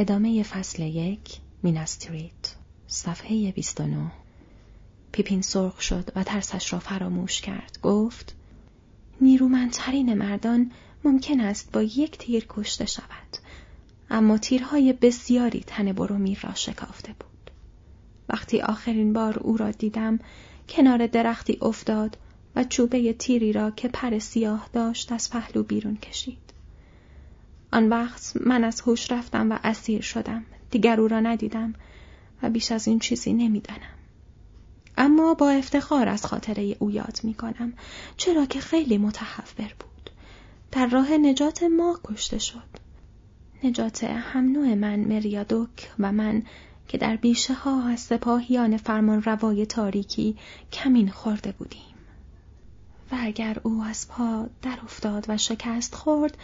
ادامه فصل یک مینستریت صفحه 29 پیپین سرخ شد و ترسش را فراموش کرد. گفت نیرومندترین مردان ممکن است با یک تیر کشته شود اما تیرهای بسیاری تن برومیر را شکافته بود. وقتی آخرین بار او را دیدم کنار درختی افتاد و چوبه تیری را که پر سیاه داشت از پهلو بیرون کشید. آن وقت من از هوش رفتم و اسیر شدم. دیگر او را ندیدم و بیش از این چیزی نمی‌دانم. اما با افتخار از خاطره او یاد می کنم چرا که خیلی متحور بود. در راه نجات ما کشته شد. نجات هم نوع من مریادوک و من که در بیشه ها از سپاهیان فرمان روای تاریکی کمین خورده بودیم. و اگر او از پا در افتاد و شکست خورد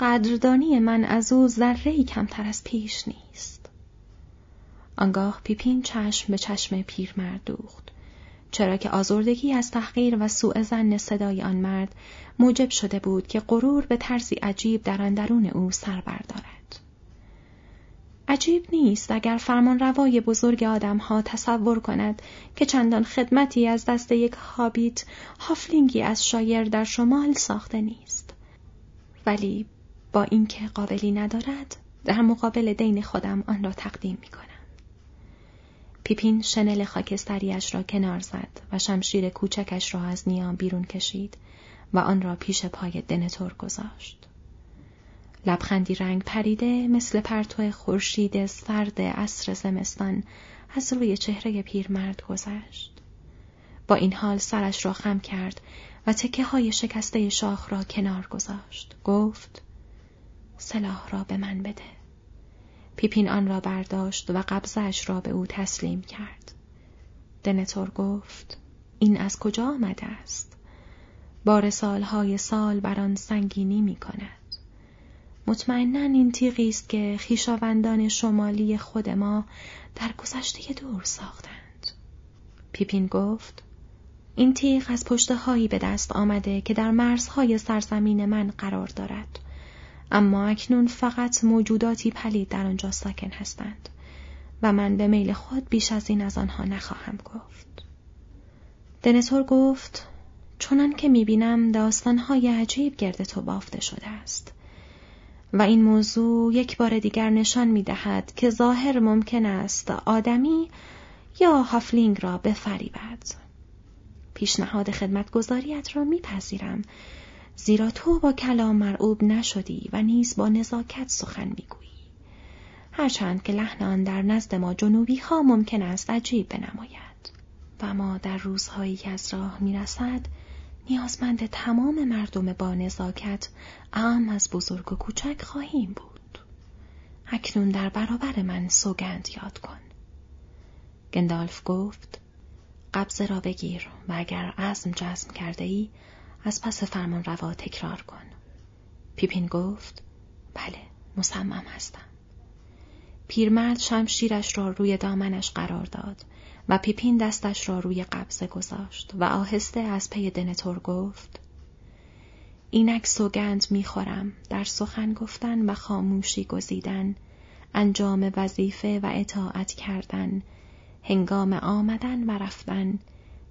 قدردانی من از او ذره کمتر از پیش نیست آنگاه پیپین چشم به چشم پیرمرد دوخت چرا که آزردگی از تحقیر و سوء زن صدای آن مرد موجب شده بود که غرور به طرزی عجیب در اندرون او سر بردارد. عجیب نیست اگر فرمان روای بزرگ آدمها تصور کند که چندان خدمتی از دست یک هابیت هافلینگی از شایر در شمال ساخته نیست. ولی با اینکه قابلی ندارد در مقابل دین خودم آن را تقدیم می کنم. پیپین شنل خاکستریش را کنار زد و شمشیر کوچکش را از نیام بیرون کشید و آن را پیش پای دنتور گذاشت. لبخندی رنگ پریده مثل پرتو خورشید سرد عصر زمستان از روی چهره پیرمرد گذشت. با این حال سرش را خم کرد و تکه های شکسته شاخ را کنار گذاشت. گفت سلاح را به من بده. پیپین آن را برداشت و قبضش را به او تسلیم کرد. دنتور گفت این از کجا آمده است؟ بار سالهای سال بر آن سنگینی می کند. مطمئنا این تیغی است که خیشاوندان شمالی خود ما در گذشته دور ساختند. پیپین گفت این تیغ از پشته هایی به دست آمده که در مرزهای سرزمین من قرار دارد. اما اکنون فقط موجوداتی پلید در آنجا ساکن هستند و من به میل خود بیش از این از آنها نخواهم گفت. دنتور گفت چونان که می‌بینم داستانهای عجیب گرد تو بافته شده است و این موضوع یک بار دیگر نشان می‌دهد که ظاهر ممکن است آدمی یا هافلینگ را بفریبد. پیشنهاد خدمتگذاریت را میپذیرم زیرا تو با کلام مرعوب نشدی و نیز با نزاکت سخن می‌گویی. هرچند که لحن آن در نزد ما جنوبی ها ممکن است عجیب بنماید. و ما در روزهایی که از راه می‌رسد نیازمند تمام مردم با نزاکت اعم از بزرگ و کوچک خواهیم بود. اکنون در برابر من سوگند یاد کن. گندالف گفت قبضه را بگیر و اگر عزم جزم کرده ای از پس فرمان روا تکرار کن. پیپین گفت بله مصمم هستم. پیرمرد شمشیرش را روی دامنش قرار داد و پیپین دستش را روی قبضه گذاشت و آهسته از پی دنتور گفت اینک سوگند می‌خورم در سخن گفتن و خاموشی گزیدن انجام وظیفه و اطاعت کردن هنگام آمدن و رفتن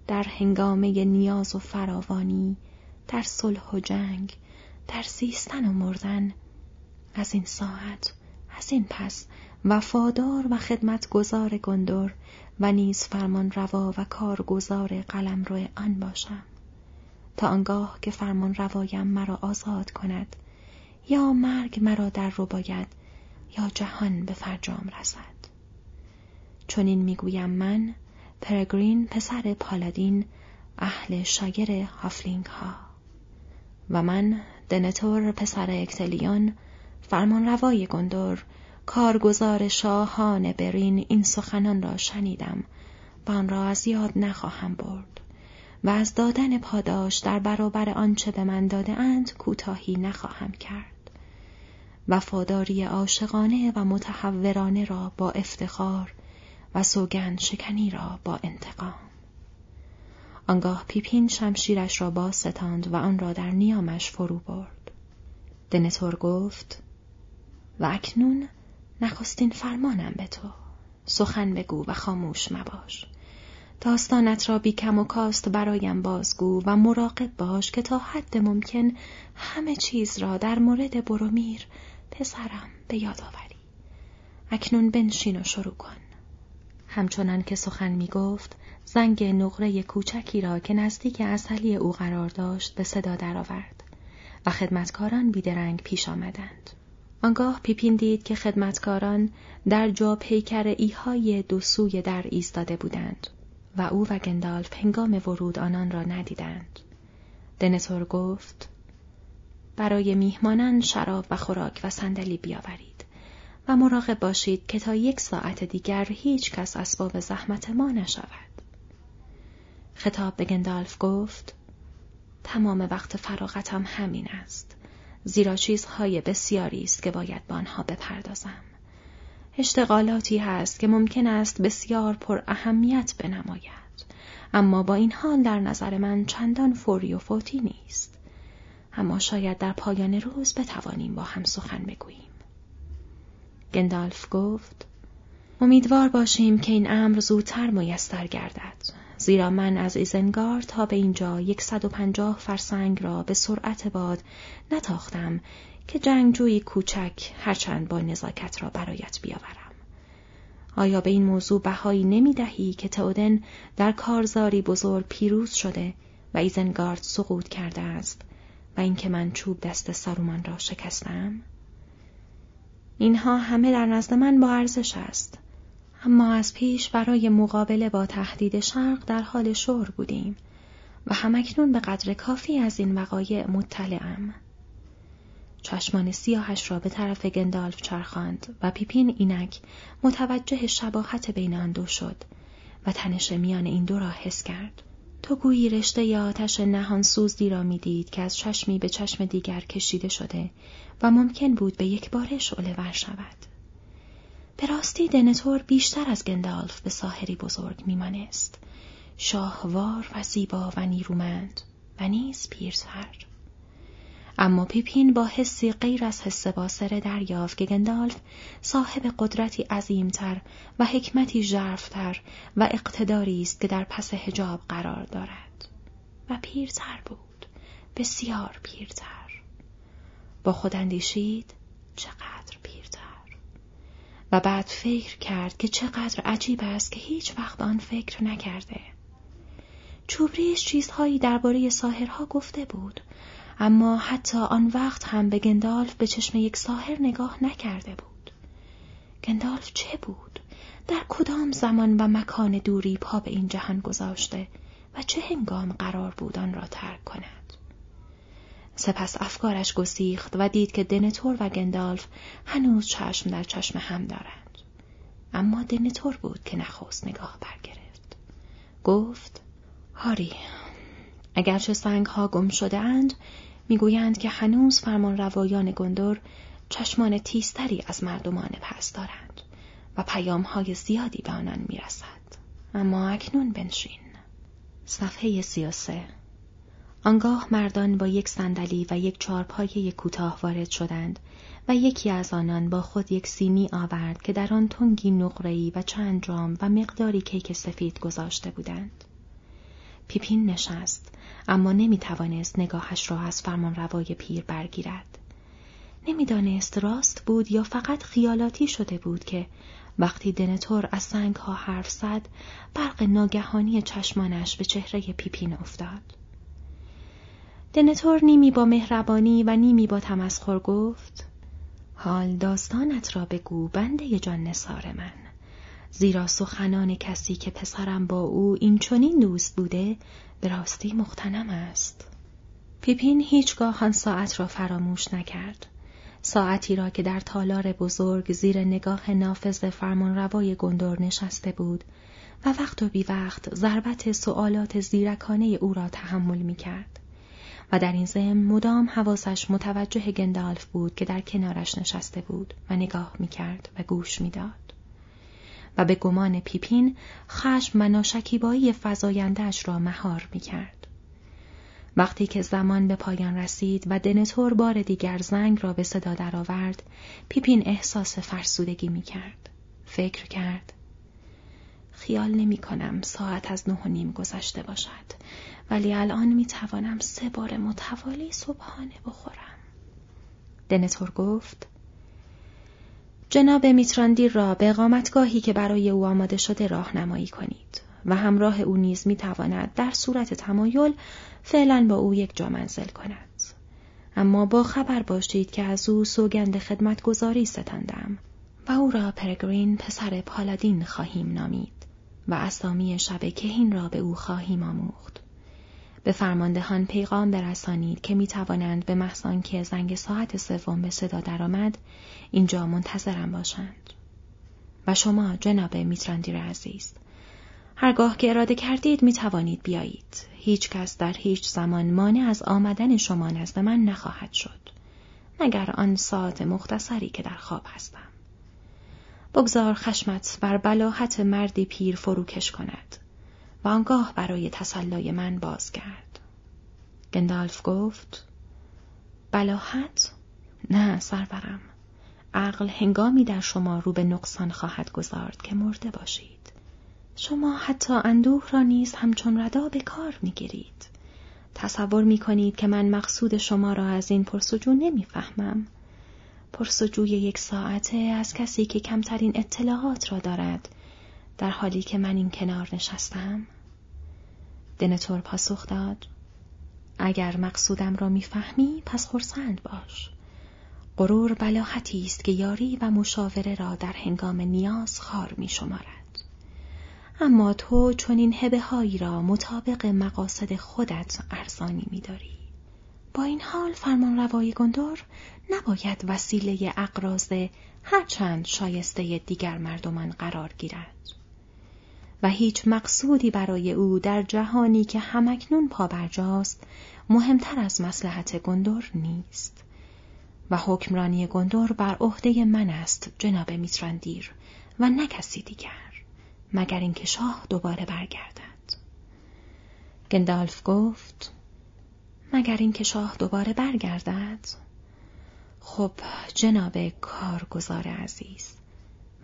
در هنگامه نیاز و فراوانی در صلح و جنگ در زیستن و مردن. از این ساعت از این پس وفادار و خدمتگزار گندر و نیز فرمان روا و کارگزار قلم روی آن باشم. تا آنگاه که فرمان روایم مرا آزاد کند یا مرگ مرا در رو باید یا جهان به فرجام رسد. چنین می‌گویم من پرگرین پسر پالادین اهل شاگر هافلینگ ها و من دنتور پسر اکتلیون فرمانروای گندر کارگزار شاهان برین این سخنان را شنیدم و آن را از یاد نخواهم برد و از دادن پاداش در برابر آنچه به من داده اند کوتاهی نخواهم کرد. وفاداری عاشقانه و متحورانه را با افتخار و سوگند شکنی را با انتقام. آنگاه پیپین شمشیرش را باز ستاند و آن را در نیامش فرو برد. دنتور گفت و اکنون نخستین فرمانم به تو. سخن بگو و خاموش مباش. داستانت را بی کم و کاست برایم بازگو و مراقب باش که تا حد ممکن همه چیز را در مورد برومیر پسرم به یاد آوری. اکنون بنشین و شروع کن. همچنان که سخن می گفت زنگ نقره کوچکی را که نزدیک اصلی او قرار داشت به صدا درآورد و خدمتکاران بیدرنگ پیش آمدند. آنگاه پیپین دید که خدمتکاران در جا پیکر ایهای دو سوی در ایستاده بودند و او و گندالف هنگام ورود آنان را ندیدند. دنتور گفت برای میهمانان شراب و خوراک و صندلی بیاورید و مراقب باشید که تا یک ساعت دیگر هیچ کس اسباب زحمت ما نشود. خطاب به گندالف گفت تمام وقت فراغتم همین است. زیرا چیزهای بسیاری است که باید به آنها بپردازم. اشتغالاتی هست که ممکن است بسیار پر اهمیت بنماید. اما با این حال در نظر من چندان فوری و فوتی نیست. اما شاید در پایان روز بتوانیم با هم سخن بگوییم. گندالف گفت امیدوار باشیم که این امر زودتر میسر گردد. زیرا من از ایزنگار تا به اینجا یکصد و پنجاه فرسنگ را به سرعت باد نتاختم که جنگجوی کوچک هرچند با نزاکت را برایت بیاورم. آیا به این موضوع بهایی نمی دهی که تودن در کارزاری بزرگ پیروز شده و ایزنگارد سقوط کرده است و اینکه من چوب دست سارومان را شکستم؟ اینها همه در نزد من با ارزش است. اما از پیش برای مقابله با تهدید شرق در حال شور بودیم و همکنون به قدر کافی از این وقایع مطلعم. چشمان سیاهش را به طرف گندالف چرخاند و پیپین اینک متوجه شباهت بین آن دو شد و تنش میان این دو را حس کرد. تو گویی رشته ی آتش نهان سوزدی را می‌دید که از چشمی به چشم دیگر کشیده شده و ممکن بود به یک بار شعله ور شود. به راستی دنتور بیشتر از گندالف به ساحری بزرگ میمانست. شاهوار و زیبا و نیرومند و نیز پیرتر. اما پیپین با حسی غیر از حس باسره دریافت که گندالف صاحب قدرتی عظیمتر و حکمتی ژرفتر و اقتداری است که در پس حجاب قرار دارد. و پیرتر بود. بسیار پیرتر. با خود اندیشید چقدر پیرتر. و بعد فکر کرد که چقدر عجیب است که هیچ وقت آن فکر نکرده. چوبریش چیزهایی درباره ساهرها گفته بود اما حتی آن وقت هم به گندالف به چشم یک ساهر نگاه نکرده بود. گندالف چه بود؟ در کدام زمان و مکان دوری پا به این جهان گذاشته و چه هنگام قرار بود آن را ترک کند؟ سپس افکارش گسیخت و دید که دنتور و گندالف هنوز چشم در چشم هم دارند. اما دنتور بود که نخست نگاه برگرفت. گفت هاری اگرچه سنگ ها گم شده اند می‌گویند که هنوز فرمان روایان گندر چشمان تیزتری از مردمان پس دارند و پیام های زیادی به آنان می‌رسد. اما اکنون بنشین. صفحه سی آنگاه مردان با یک صندلی و یک چارپایه کوتاه وارد شدند و یکی از آنان با خود یک سینی آورد که در آن تنگی نقره‌ای و چند جام و مقداری کیک سفید گذاشته بودند. پیپین نشست اما نمی توانست نگاهش را از فرمان روای پیر برگیرد. نمی‌دانست راست بود یا فقط خیالاتی شده بود که وقتی دنتور از سنگ ها حرف زد برق ناگهانی چشمانش به چهره پیپین افتاد. دنتور نیمی با مهربانی و نیمی با تمسخر گفت حال داستانت را بگو بنده جان نصار من. زیرا سخنان کسی که پسرم با او این چنین دوست بوده به راستی مختنم است. پیپین هیچگاه آن ساعت را فراموش نکرد. ساعتی را که در تالار بزرگ زیر نگاه نافذ فرمانروای گندور نشسته بود و وقت و بی وقت ضربت سوالات زیرکانه او را تحمل می کرد. و در این ضمن مدام حواسش متوجه گندالف بود که در کنارش نشسته بود و نگاه می‌کرد و گوش می‌داد. و به گمان پیپین خشم و ناشکیبایی فضایندهش را مهار می‌کرد. وقتی که زمان به پایان رسید و دنتور بار دیگر زنگ را به صدا درآورد، پیپین احساس فرسودگی می کرد. فکر کرد. خیال نمی کنم ساعت از نه و نیم گذشته باشد ولی الان می توانم سه بار متوالی صبحانه بخورم. دنتور گفت جناب میتراندیر را به اقامتگاهی که برای او آماده شده راهنمایی کنید و همراه او نیز می‌تواند در صورت تمایل فعلا با او یک جا منزل کند. اما با خبر باشید که از او سوگند خدمتگذاری ستندم و او را پرگرین پسر پالادین خواهیم نامید و اسامی شب کهین را به او خواهیم آموخت. به فرماندهان پیغام برسانید که می توانند به محض که زنگ ساعت سوم به صدا درآمد اینجا منتظرم باشند. و شما جناب میتراندیر عزیز هرگاه که اراده کردید می توانید بیایید. هیچ کس در هیچ زمان مانع از آمدن شما نزد من نخواهد شد. مگر آن ساعت مختصری که در خواب هستم. بگذار خشمت بر بلاحت مردی پیر فروکش کند و آنگاه برای تسلای من بازگرد. گندالف گفت بلاحت؟ نه سرورم. عقل هنگامی در شما رو به نقصان خواهد گذارد که مرده باشید. شما حتی اندوه را نیز همچون ردا به کار می‌گیرید. تصور می کنید که من مقصود شما را از این پرسجو نمی‌فهمم. پرسجوی یک ساعته از کسی که کمترین اطلاعات را دارد در حالی که من این کنار نشستم؟ دنتور پاسخ داد اگر مقصودم را می‌فهمی پس خرسند باش غرور بلاحتی است که یاری و مشاوره را در هنگام نیاز خار می شمارد. اما تو چون این هبه هایی را مطابق مقاصد خودت ارزانی می داری. با این حال فرمان روای گندور نباید وسیله اقراز هرچند شایسته دیگر مردمان قرار گیرد. و هیچ مقصودی برای او در جهانی که همکنون پابرجاست مهمتر از مسلحت گندور نیست. و حکمرانی گندور بر عهده من است جناب میتراندیر و نه کسی دیگر مگر اینکه شاه دوباره برگردد گندالف گفت مگر اینکه شاه دوباره برگردد خب جناب کارگزار عزیز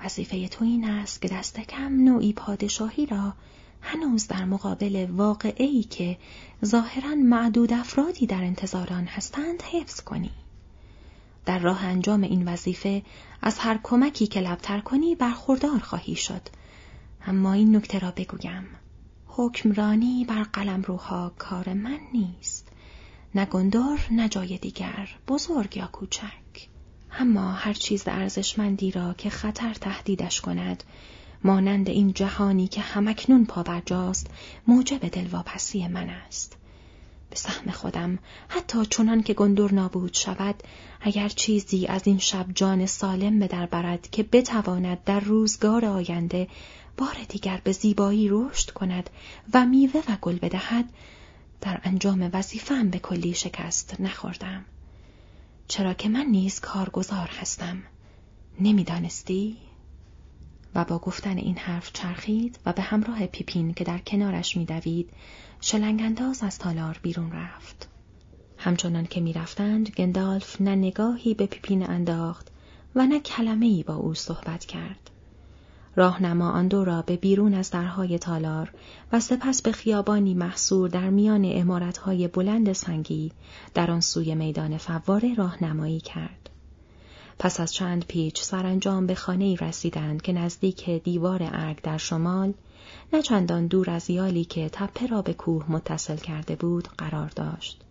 وظیفه تو این است که دست کم نوعی پادشاهی را هنوز در مقابل واقعی که ظاهرا معدود افرادی در انتظار آن هستند حفظ کنی. در راه انجام این وظیفه از هر کمکی که لبتر کنی برخوردار خواهی شد. اما این نکته را بگویم. حکمرانی بر قلم روها کار من نیست. نه گندار نه جای دیگر. بزرگ یا کوچک. اما هر چیز ارزشمندی را که خطر تهدیدش کند مانند این جهانی که همکنون پابرجاست موجب دلواپسی من است. به سهم خودم حتی چنان که گندور نابود شود اگر چیزی از این شب جان سالم به در برد که بتواند در روزگار آینده بار دیگر به زیبایی رشد کند و میوه و گل بدهد در انجام وظیفه‌ام به کلی شکست نخوردم. چرا که من نیز کارگزار هستم نمی‌دانستی و با گفتن این حرف چرخید و به همراه پیپین که در کنارش میدوید شلنگانداز از تالار بیرون رفت. همچنان که می‌رفتند گندالف نه نگاهی به پیپین انداخت و نه کلمه ای با او صحبت کرد. راهنما آن دو را به بیرون از درهای تالار و سپس به خیابانی محصور در میان امارتهای بلند سنگی در آن سوی میدان فواره راهنمایی کرد. پس از چند پیچ سرانجام به خانه رسیدند که نزدیک دیوار ارگ در شمال نه چندان دور از یالی که تپه را به کوه متصل کرده بود قرار داشت.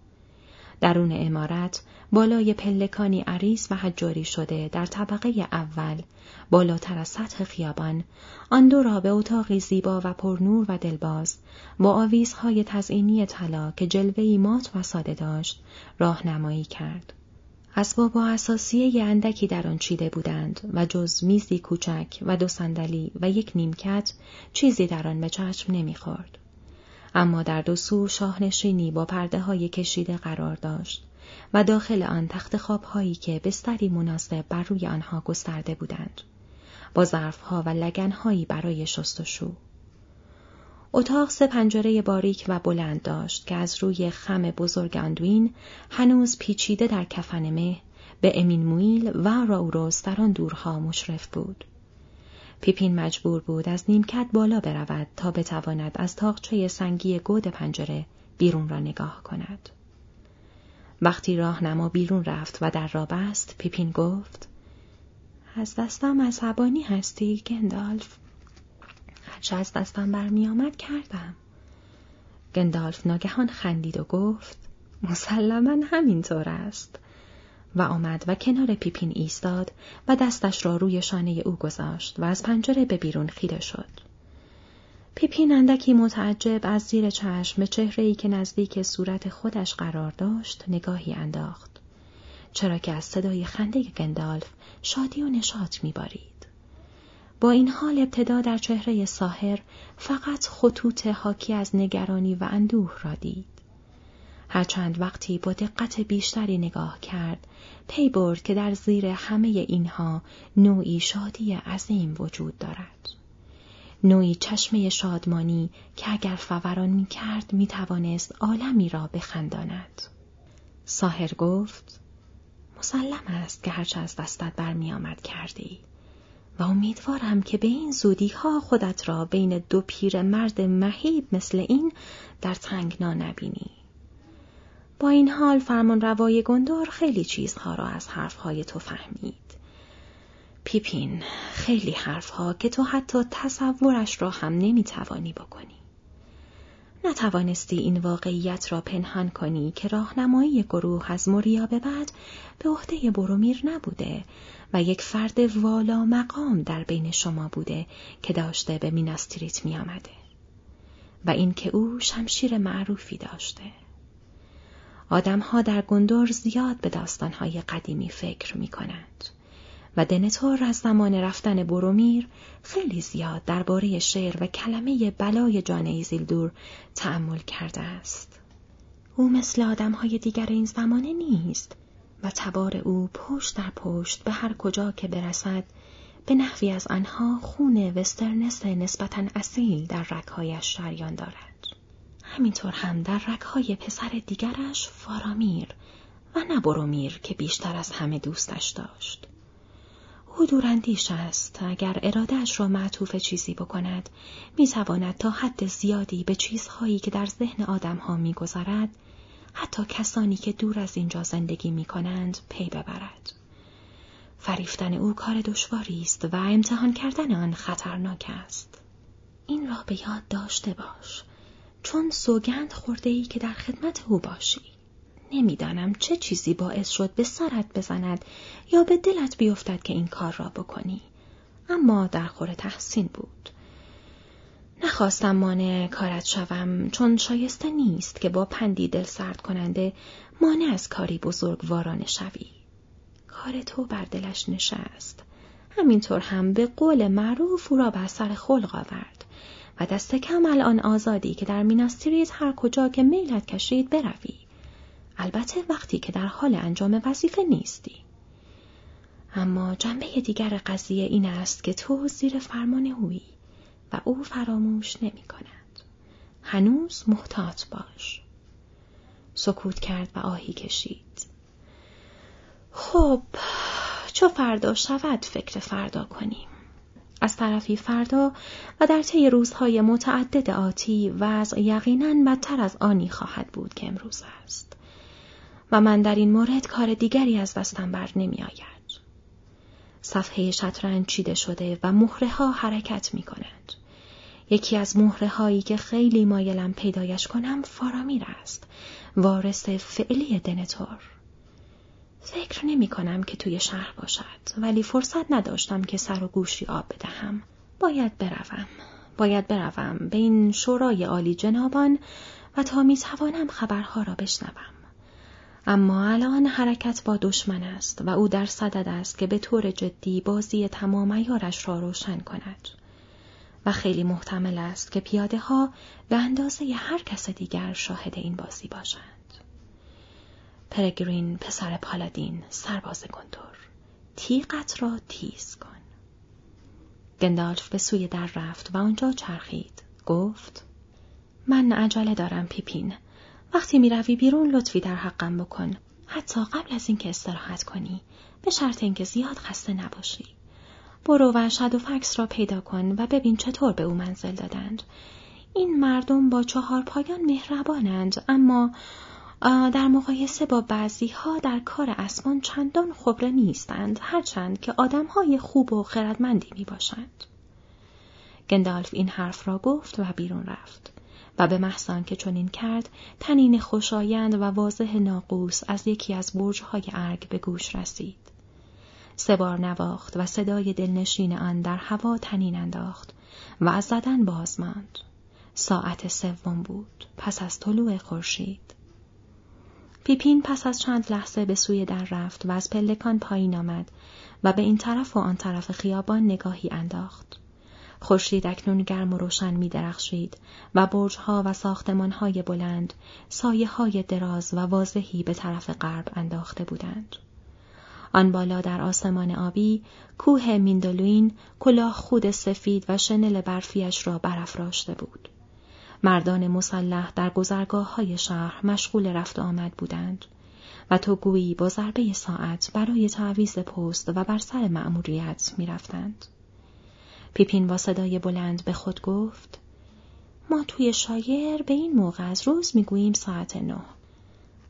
درون امارت بالای پلکانی عریس و حجاری شده در طبقه اول بالاتر از سطح خیابان آن دو را به اتاقی زیبا و پرنور و دلباز با آویزهای تزئینی طلا که جلوهای مات و ساده داشت راهنمایی کرد اسباب و اساسیه اندکی در آن چیده بودند و جز میزی کوچک و دو صندلی و یک نیمکت چیزی در آن به چشم نمی‌خورد. اما در دو سو شاهنشینی با پرده های کشیده قرار داشت و داخل آن تخت خواب هایی که بستری مناسب بر روی آنها گسترده بودند. با ظرف ها و لگن هایی برای شست و شو. اتاق سه پنجره باریک و بلند داشت که از روی خم بزرگ اندوین هنوز پیچیده در کفن مه به امین مویل و راوروس در آن دورها مشرف بود. پیپین مجبور بود از نیمکت بالا برود تا بتواند از تاقچه سنگی گود پنجره بیرون را نگاه کند. وقتی راهنما بیرون رفت و در را بست پیپین گفت از دستم عصبانی هستی گندالف؟ هرچه از دستم برمیآمد کردم. گندالف ناگهان خندید و گفت مسلما همینطور است. و آمد و کنار پیپین ایستاد و دستش را روی شانه او گذاشت و از پنجره به بیرون خیره شد. پیپین اندکی متعجب از زیر چشم به چهره ای که نزدیک صورت خودش قرار داشت نگاهی انداخت. چرا که از صدای خنده گندالف شادی و نشاط میبارید. با این حال ابتدا در چهره ساهر فقط خطوط حاکی از نگرانی و اندوه را دید. هرچند وقتی با دقت بیشتری نگاه کرد پی برد که در زیر همه اینها نوعی شادی عظیم وجود دارد. نوعی چشمه شادمانی که اگر فوران می کرد می توانست عالمی را بخنداند. ساهر گفت مسلم است که هرچه از دستت برمی آمد کردی و امیدوارم که به این زودی ها خودت را بین دو پیر مرد مهیب مثل این در تنگنا نبینی. با این حال فرمان روای گندور خیلی چیزها را از حرفهای تو فهمید. پیپین خیلی حرفها که تو حتی تصورش را هم نمی‌توانی بکنی. نتوانستی این واقعیت را پنهان کنی که راهنمایی گروه از موریا به بعد به عهده برومیر نبوده و یک فرد والا مقام در بین شما بوده که داشته به میناس تیریت می آمده. و اینکه او شمشیر معروفی داشته. آدمها در گندور زیاد به داستانهای قدیمی فکر می کنند. و دنه‌تور از زمان رفتن بورومیر خیلی زیاد درباره شعر و کلمه بلای جان ایزیلدور تأمل کرده است. او مثل آدمهای دیگر این زمانه نیست و تبار او پشت در پشت به هر کجا که برسد به نحوی از آنها خون وسترنس نسبتا اصیل در رکهایش شریان دارد. همینطور هم در رکهای پسر دیگرش فارامیر و نبرومیر که بیشتر از همه دوستش داشت. او دوراندیش است اگر ارادهش را معطوف چیزی بکند می‌تواند تا حد زیادی به چیزهایی که در ذهن آدمها میگذرد حتی کسانی که دور از اینجا زندگی می کنند پی ببرد. فریفتن او کار دشواری است و امتحان کردن آن خطرناک است. این را به یاد داشته باش. چون سوگند خورده ای که در خدمت او باشی. نمی‌دانم چه چیزی باعث شد به سرت بزند یا به دلت بیفتد که این کار را بکنی. اما در خور تحسین بود. نخواستم مانع کارت شوم چون شایسته نیست که با پندی دل سرد کننده مانع از کاری بزرگ وارانه شوی. کار تو بر دلش نشست. همینطور هم به قول معروف او را بر سر خلق آورد. دست کم الان آزادی که در میناستریت هر کجا که میلت کشید بروی. البته وقتی که در حال انجام وظیفه نیستی. اما جنبه دیگر قضیه این است که تو زیر فرمان اویی و او فراموش نمی کند. هنوز محتاط باش. سکوت کرد و آهی کشید. خب، چو فردا شود فکر فردا کنیم. از طرفی فردا و در طی روزهای متعدد آتی وضع یقینا بدتر از آنی خواهد بود که امروز است و من در این مورد کار دیگری از دستم بر نمی آید. صفحه شطرنج چیده شده و مهره ها حرکت می کند. یکی از مهره هایی که خیلی مایلم پیدایش کنم فارامیر است. وارث فعلی دنتور. فکر نمی کنم که توی شهر باشد ولی فرصت نداشتم که سر و گوشی آب بدهم. باید بروم. باید بروم به این شورای عالی جنابان و تا می توانم خبرها را بشنوم. اما الان حرکت با دشمن است و او در صدد است که به طور جدی بازی تمام ایارش را روشن کند. و خیلی محتمل است که پیاده ها به اندازه هر کس دیگر شاهد این بازی باشند. پرگرین پسر پالادین سرباز گندور تیغت را تیز کن گندالف به سوی در رفت و آنجا چرخید گفت من عجله دارم پیپین. وقتی می‌روی بیرون لطفی در حقم بکن. حتی قبل از اینکه استراحت کنی. به شرط اینکه زیاد خسته نباشی. برو و شد و فکس را پیدا کن و ببین چطور به او منزل دادند. این مردم با چهار پایان مهربانند اما در مقایسه با بعضی ها در کار اسمان چندان خبره نیستند هرچند که آدم های خوب و خردمندی می باشند. گندالف این حرف را گفت و بیرون رفت و به محسان که چنین کرد تنین خوشایند و واضح ناقوس از یکی از برجهای ارگ به گوش رسید. سه بار نواخت و صدای دلنشین آن در هوا تنین انداخت و از زدن باز ماند. ساعت سوم بود پس از طلوع خورشید. پیپین پس از چند لحظه به سوی در رفت و از پلکان پایین آمد و به این طرف و آن طرف خیابان نگاهی انداخت. خورشید اکنون گرم و روشن می درخشید و برجها و ساختمانهای بلند سایه های دراز و واضحی به طرف غرب انداخته بودند. آن بالا در آسمان آبی کوه میندلوین کلاه خود سفید و شنل برفیش را برافراشته بود. مردان مسلح در گذرگاه های شهر مشغول رفت آمد بودند و تو گویی با ضربه ساعت برای تعویز پست و بر سر مأموریت می‌رفتند. پیپین با صدای بلند به خود گفت ما توی شایر به این موقع از روز می‌گوییم ساعت نه.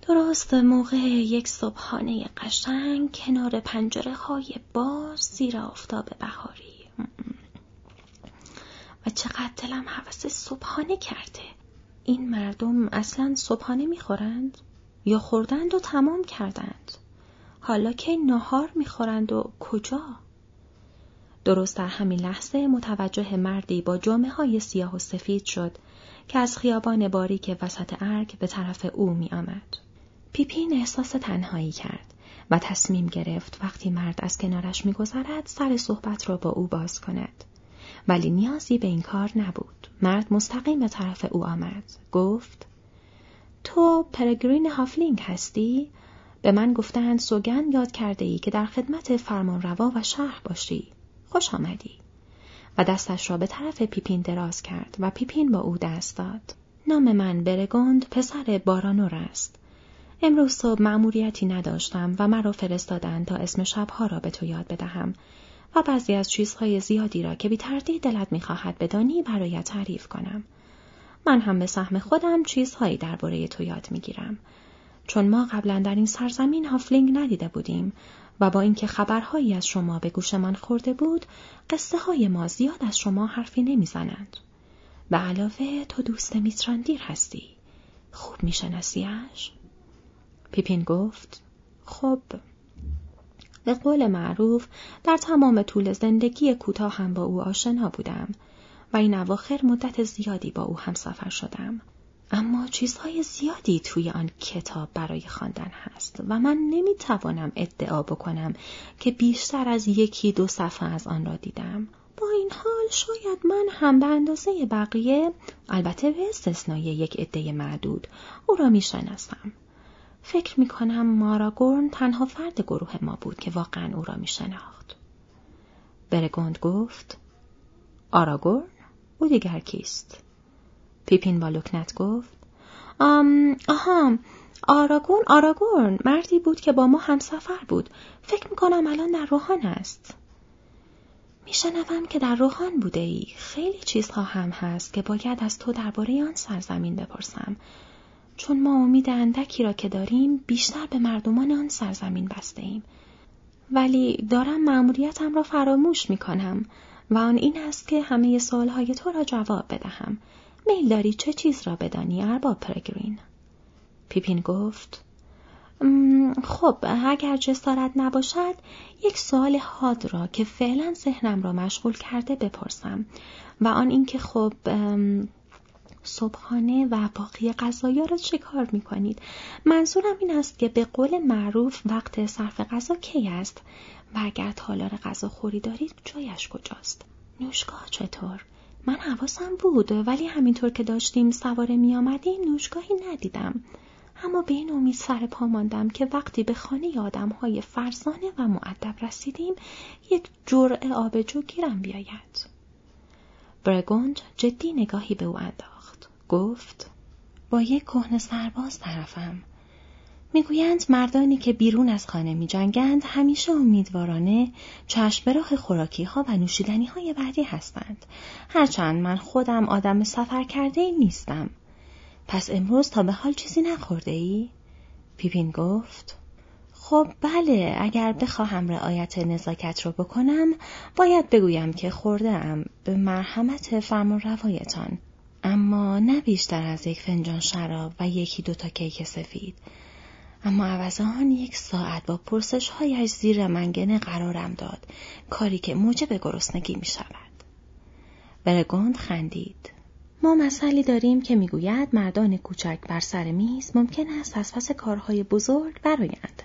درست موقع یک صبحانه قشنگ کنار پنجره های باز زیر آفتاب بهاری. و چقدر دلم حوث صبحانه کرده. این مردم اصلا صبحانه می‌خورند؟ یا خوردند و تمام کردند؟ حالا که نهار می‌خورند و کجا؟ درست در همین لحظه متوجه مردی با جامعه های سیاه و سفید شد که از خیابان باریک وسط ارگ به طرف او می آمد. پیپین احساس تنهایی کرد و تصمیم گرفت وقتی مرد از کنارش میگذرد سر صحبت را با او باز کند. ولی نیازی به این کار نبود. مرد مستقیم به طرف او آمد. گفت تو پرگرین هافلینگ هستی؟ به من گفتند سوگن یاد کرده ای که در خدمت فرمان روا و شهر باشی. خوش آمدی. و دستش را به طرف پیپین دراز کرد و پیپین با او دست داد. نام من برگوند پسر بارانور است. امروز صبح مأموریتی نداشتم و مرا فرستادند تا اسم شبها را به تو یاد بدهم و بعضی از چیزهای زیادی را که بی تردید دلت می‌خواهد بدانی برایت تعریف کنم. من هم به سهم خودم چیزهایی درباره تو یاد می‌گیرم. چون ما قبلا در این سرزمین هافلینگ ندیده بودیم و با اینکه خبرهایی از شما به گوشمان خورده بود قصه های ما زیاد از شما حرفی نمی‌زنند. به علاوه تو دوست میتراندیر هستی. خوب میشناسیش؟ پیپین گفت خب به قول معروف در تمام طول زندگی کوتاه هم با او آشنا بودم و این اواخر مدت زیادی با او هم سفر شدم. اما چیزهای زیادی توی آن کتاب برای خواندن هست و من نمی‌توانم ادعا بکنم که بیشتر از یکی دو صفحه از آن را دیدم. با این حال شاید من هم به اندازه بقیه البته به استثنای یک عده معدود او را می‌شناسم فکر می کنم ماراگورن تنها فرد گروه ما بود که واقعا او را می شناخت. برگوند گفت آراگورن؟ او دیگر کیست؟ پیپین با لکنت گفت آم آها آراگورن آراگورن مردی بود که با ما هم سفر بود فکر می کنم الان در روحان است میشنوم که در روحان بوده ای خیلی چیزها هم هست که باید از تو درباره آن سرزمین بپرسم چون ما امید اندکی را که داریم بیشتر به مردمان آن سرزمین بسته ایم. ولی دارم مأموریتم را فراموش می کنم و آن این است که همه سوالهای تو را جواب بدهم. میل داری چه چیز را بدانی ارباب پرگرین؟ پیپین گفت خب اگر جسارت نباشد یک سوال حاد را که فعلا ذهنم را مشغول کرده بپرسم و آن اینکه خب صبحانه و باقی غذایا را چه کار می کنید؟ منظورم این است که به قول معروف وقت صرف غذا کی است و اگر تالار غذا خوری دارید جایش کجاست؟ نوشگاه چطور؟ من حواسم بود ولی همینطور که داشتیم سواره می آمدیم نوشگاهی ندیدم. اما به این امید سر پا ماندم که وقتی به خانه آدم های فرزانه و معدب رسیدیم یک جرعه آبجو گیرم بیاید. برگوند جدی نگاهی به او انداخت. گفت با یک کهنه سرباز طرفم می‌گویند مردانی که بیرون از خانه می جنگند همیشه امیدوارانه چشم راه خوراکی ها و نوشیدنی های بعدی هستند. هرچند من خودم آدم سفر کرده ای نیستم. پس امروز تا به حال چیزی نخورده ای؟ پیپین گفت خب بله اگر بخواهم رعایت نزاکت رو بکنم باید بگویم که خورده ام به مرحمت فرمان روایتان اما نه بیشتر از یک فنجان شراب و یکی دوتا کیک سفید اما عوض آن یک ساعت با پرسش هایش زیر منگنه قرارم داد کاری که موجب گرسنگی می شود. برگوند خندید. ما مسئله داریم که می‌گوید مردان کوچک بر سر میز ممکن است از پس کارهای بزرگ برایند.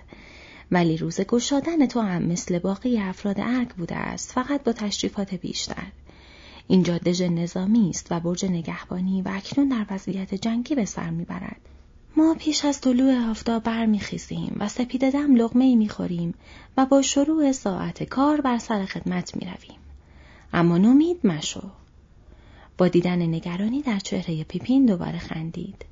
ولی روز گشادن تو هم مثل باقی افراد ارگ بوده است فقط با تشریفات بیشتر. اینجا دژ نظامی است و برج نگهبانی و اکنون در وضعیت جنگی به سر می‌برد. ما پیش از طلوع آفتاب برمیخیزیم و سپید دم لغمه ای می‌خوریم و با شروع ساعت کار بر سر خدمت می‌رویم. اما نومید مشو. با دیدن نگرانی در چهره پیپین دوباره خندید.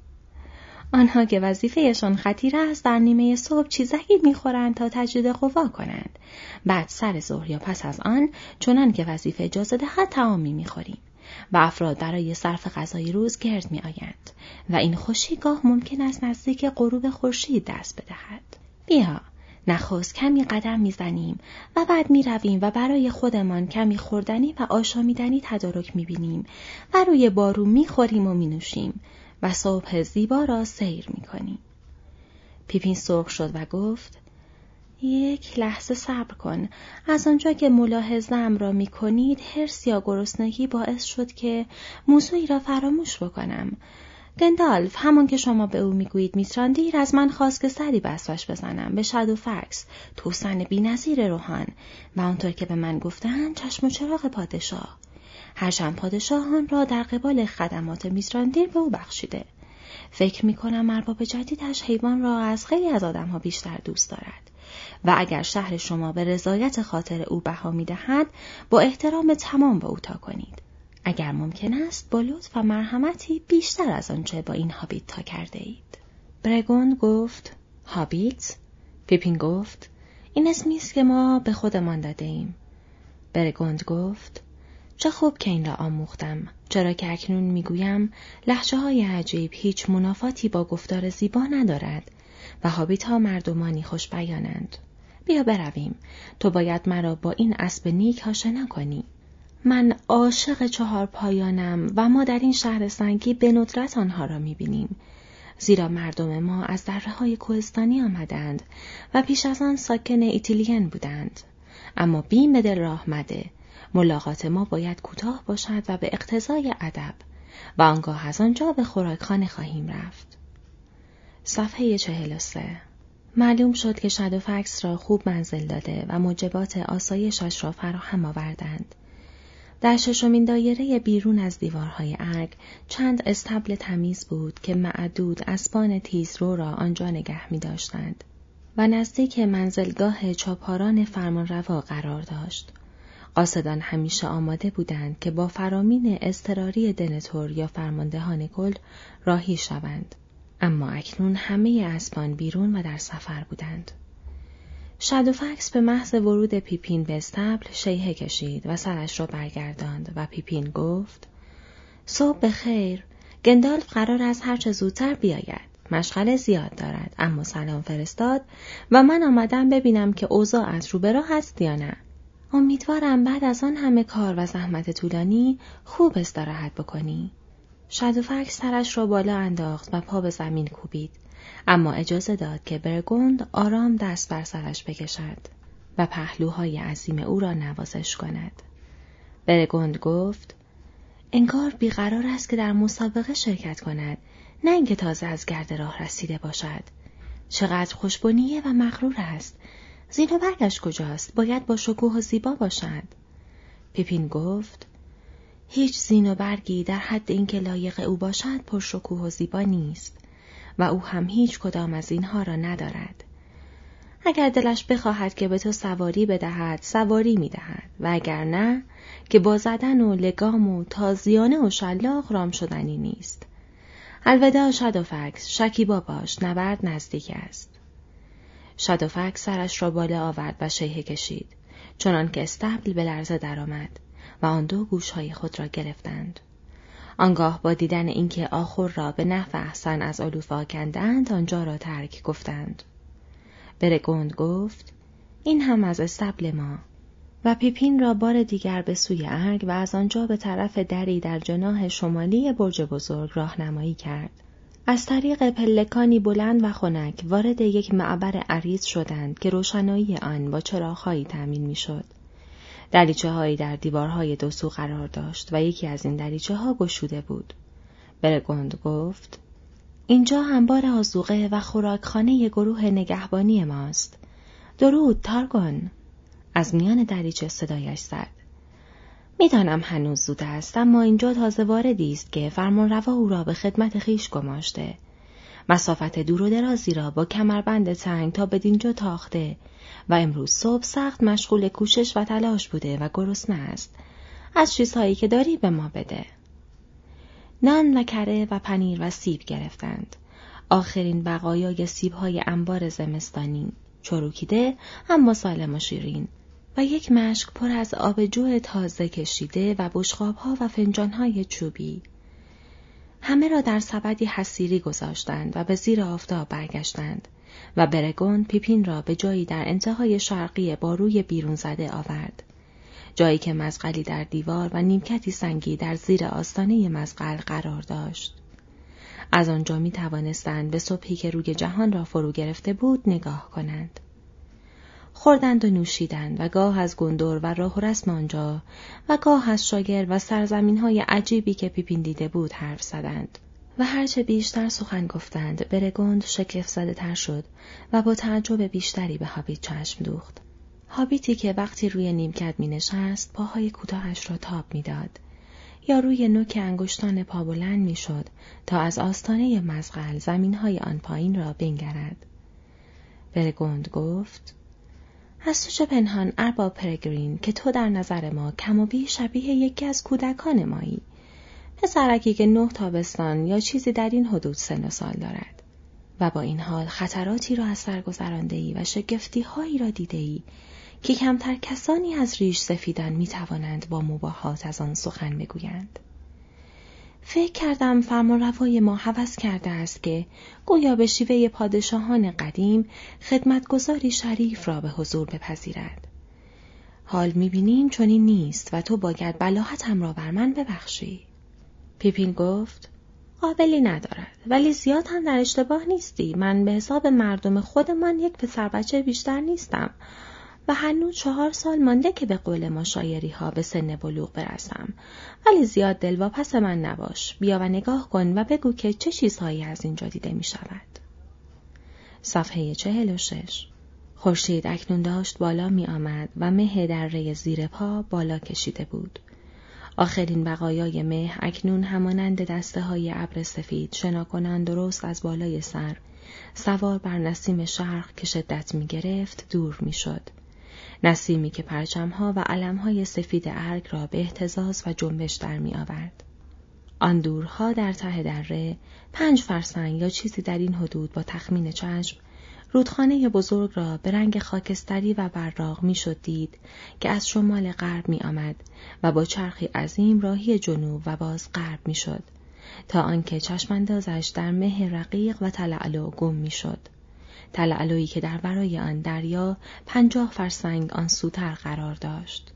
آنها که وظیفهشان خطیر است در نیمه صبح چیزکی می‌خورند تا تجدید قوا کنند بعد سر ظهر یا پس از آن چنان که وظیفه اجازه دهد تعامی می‌خوریم و افراد برای صرف غذای روز گرد می آیند و این خوشی گاه ممکن است نزدیک غروب خورشید دست بدهد. بیا، نخست کمی قدم می‌زنیم و بعد می رویم و برای خودمان کمی خوردنی و آشامیدنی تدارک می بینیم و روی بارو می خوریم و می نوشیم و صبح زیبا را سیر می کنیم. پیپین سرخ شد و گفت یک لحظه صبر کن. از آنجا که ملاحظم را می کنید هرس یا گرسنگی باعث شد که موضوعی را فراموش بکنم. گندالف همان که شما به او می‌گویید میتراندیر از من خواست که سری بسوش بزنم به شد و فکس توسن بینظیر روحان و آنطور که به من گفتند چشم و چراغ پادشاه هرچند پادشاهان را در قبال خدمات میتراندیر به او بخشیده فکر می کنم ارباب جدیدش حیوان را از خیلی از آدمها بیشتر دوست دارد و اگر شهر شما به رضایت خاطر او بها می دهد با احترام تمام به او تا کنید. اگر ممکن است با لطف و مرحمتی بیشتر از آنچه با این هابیت تا کرده اید. برگون گفت هابیت؟ پیپین گفت این اسمی است که ما به خودمان داده ایم. برگوند گفت چه خوب که این را آموختم چرا که اکنون می‌گویم لحجه های عجیب هیچ منافاتی با گفتار زیبا ندارد و هابیت ها مردمانی خوش بیانند. بیا برویم. تو باید مرا با این اسب نیک آشنا کنی. من عاشق چهار پایانم و ما در این شهر سنگی به ندرت آنها را می‌بینیم. زیرا مردم ما از دره های کوهستانی آمدند و پیش از آن ساکن ایتیلین بودند. اما بیم دل راه مده. ملاقات ما باید کوتاه باشد و به اقتضای ادب و آنگاه از آنجا به خوراکخانه خواهیم رفت. صفحه چهل و سه معلوم شد که فکس را خوب منزل داده و موجبات آسایشش را فراهم آوردند. در ششمین دایره بیرون از دیوارهای ارگ چند استبل تمیز بود که معدود اسبان تیزرو را آنجا نگه می داشتند و نزدیک منزلگاه چاپاران فرمانروا قرار داشت. قاصدان همیشه آماده بودند که با فرامین استراری دنتور یا فرماندهان کل راهی شوند. اما اکنون همه اسبان بیرون و در سفر بودند. شادوفکس به محض ورود پیپین به استبل شیهه کشید و سرش را برگرداند و پیپین گفت صبح به خیر گندالف قرار از هرچه زودتر بیاید. مشغله زیاد دارد اما سلام فرستاد و من آمدم ببینم که اوضاع از روبرا هست یا نه. امیدوارم بعد از آن همه کار و زحمت طولانی خوب استراحت بکنی. شادوفک سرش را بالا انداخت و پا به زمین کوبید اما اجازه داد که برگوند آرام دست بر سرش بکشد و پهلوهای عظیم او را نوازش کند. برگوند گفت انگار بیقرار است که در مسابقه شرکت کند نه اینکه تازه از گرد راه رسیده باشد چقدر خوشبنیه و مغرور است زین و برگش کجاست؟ باید با شکوه و زیبا باشد پیپین گفت هیچ زین و برگی در حد اینکه لایق او باشد پرشکوه و زیبا نیست و او هم هیچ کدام از اینها را ندارد. اگر دلش بخواهد که به تو سواری بدهد سواری می‌دهد و اگر نه که با زدن و لگام و تازیانه و شلاق رام شدنی نیست. الوداع شادوفکس شکیبا باش نبرد نزدیک است. شادوفکس سرش را بالا آورد و شیهه کشید. چنان که استبل به لرزه درآمد و آن دو گوشهای خود را گرفتند. آنگاه با دیدن اینکه آخر را به نحو احسن از علوفا کندند آنجا را ترک گفتند. برگوند گفت این هم از استبل ما و پیپین را بار دیگر به سوی ارگ و از آنجا به طرف دری در جناح شمالی برج بزرگ راهنمایی کرد. از طریق پلکانی بلند و خنک وارد یک معبر عریض شدند که روشنایی آن با چراغهایی تأمین می‌شد. دریچه هایی در دیوارهای دو سو قرار داشت و یکی از این دریچه ها گشوده بود. برگوند گفت اینجا انبار آزوقه و خوراکخانه گروه نگهبانی ماست. درود تارگون از میان دریچه صدایش زد. می‌دانم هنوز زود است اما اینجا تازه واردی است که فرمانروا او را به خدمت خیش گماشته. مسافت دور و درازی را با کمربند تنگ تا به دینجا تاخته و امروز صبح سخت مشغول کوشش و تلاش بوده و گرسنه است. از چیزهایی که داری به ما بده. نان و کره و پنیر و سیب گرفتند. آخرین بقایای سیبهای انبار زمستانی چروکیده اما سالم و شیرین و یک مشک پر از آب جو تازه کشیده و بشقابها و فنجانهای چوبی. همه را در سبدی حسیری گذاشتند و به زیر آفتاب برگشتند و برگون پیپین را به جایی در انتهای شرقی با روی بیرون زده آورد. جایی که مزقلی در دیوار و نیمکتی سنگی در زیر آستانه مزقل قرار داشت. از آنجا می توانستند به صبحی که روی جهان را فرو گرفته بود نگاه کنند. خوردند و نوشیدند و گاه از گندور و راه و رسم آنجا و گاه از شاگر و سرزمین های عجیبی که پیپین دیده بود حرف زدند. و هرچه بیشتر سخن گفتند برگند شکف زده تر شد و با تعجب بیشتری به هابیت چشم دوخت. هابیتی که وقتی روی نیمکت می نشست پاهای کوتاهش را تاب می‌داد. یا روی نوک انگشتان پا بلند می شد تا از آستانه مزغل زمین های آن پایین را بنگرد. برگند گفت از سوچه پنهان ارباب پرگرین که تو در نظر ما کم و بی شبیه یکی از کودکان مایی پسرکی که نه تابستان یا چیزی در این حدود سن و سال دارد و با این حال خطراتی را از سر گذرانده ای و شگفتی هایی را دیده ای که کمتر کسانی از ریش سفیدان می توانند با مباهات از آن سخن بگویند. فکر کردم فرمانروای ما حوض کرده است که گویا به شیوه پادشاهان قدیم خدمتگذاری شریف را به حضور بپذیرد. حال می‌بینیم چون این نیست و تو باید بلاحتم را بر من ببخشی. پیپین گفت قابلی ندارد ولی زیاد هم در اشتباه نیستی من به حساب مردم خودمان یک پسر بچه بیشتر نیستم و هنوز چهار سال مانده که به قول ما شایری ها به سن بلوغ برسم. ولی زیاد دلواپس من نباش. بیا و نگاه کن و بگو که چه چیزهایی از اینجا دیده می شود صفحه چهل و شش. خورشید اکنون داشت بالا می آمد و مه در ری زیر پا بالا کشیده بود. آخرین بقایای مه اکنون همانند دسته های ابر سفید شنا درست از بالای سر سوار بر نسیم شرق که شدت می گرفت دور می شد. نسیمی که پرچمها و علمهای سفید ارگ را به احتزاز و جنبش در می آورد. آن دورها در ته دره پنج فرسنگ یا چیزی در این حدود با تخمین چشم رودخانه بزرگ را به رنگ خاکستری و براغ می شد دید که از شمال غرب می آمد و با چرخی عظیم راهی جنوب و باز غرب می شد تا آنکه چشماندازش در مه رقیق و تلعلو گم می شد. تلعلویی که در برای آن دریا پنجاه فرسنگ آن سوتر قرار داشت.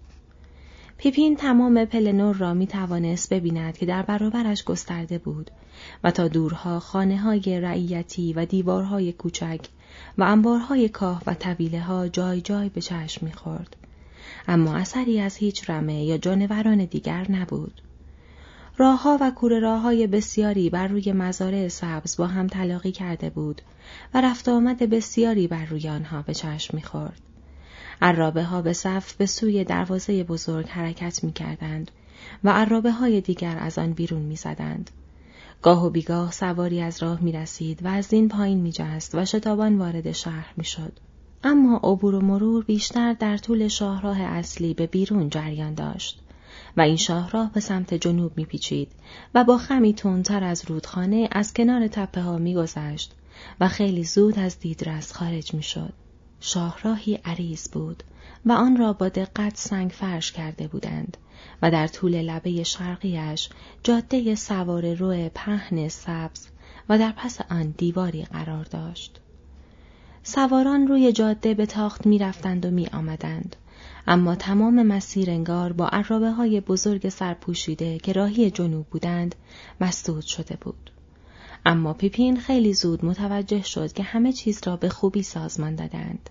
پیپین تمام پلنور را می توانست ببیند که در برابرش گسترده بود و تا دورها خانه های رعیتی و دیوارهای کوچک و انبارهای کاه و طویله ها جای جای به چشم می‌خورد. اما اثری از هیچ رمه یا جانوران دیگر نبود. راهها و کوره های بسیاری بر روی مزارع سبز با هم تلاقی کرده بود و رفت آمد بسیاری بر روی آنها به چشم می‌خورد. عرابه ها به صف به سوی دروازه بزرگ حرکت می کردند و عرابه های دیگر از آن بیرون می زدند. گاه و بیگاه سواری از راه می رسید و از این پایین می جست و شتابان وارد شهر می شد. اما عبور و مرور بیشتر در طول شاهراه اصلی به بیرون جریان داشت و این شاهراه به سمت جنوب میپیچید و با خمی تندتر از رودخانه از کنار تپه ها میگذشت و خیلی زود از دیدرس خارج می‌شد. شاهراهی عریض بود و آن را با دقت سنگ فرش کرده بودند و در طول لبه شرقیش جاده سوار رو پهن سبز و در پس آن دیواری قرار داشت. سواران روی جاده به تاخت می رفتند و می آمدند. اما تمام مسیر انگار با عرابه های بزرگ سرپوشیده که راهی جنوب بودند مسدود شده بود. اما پیپین خیلی زود متوجه شد که همه چیز را به خوبی سازمان دادند.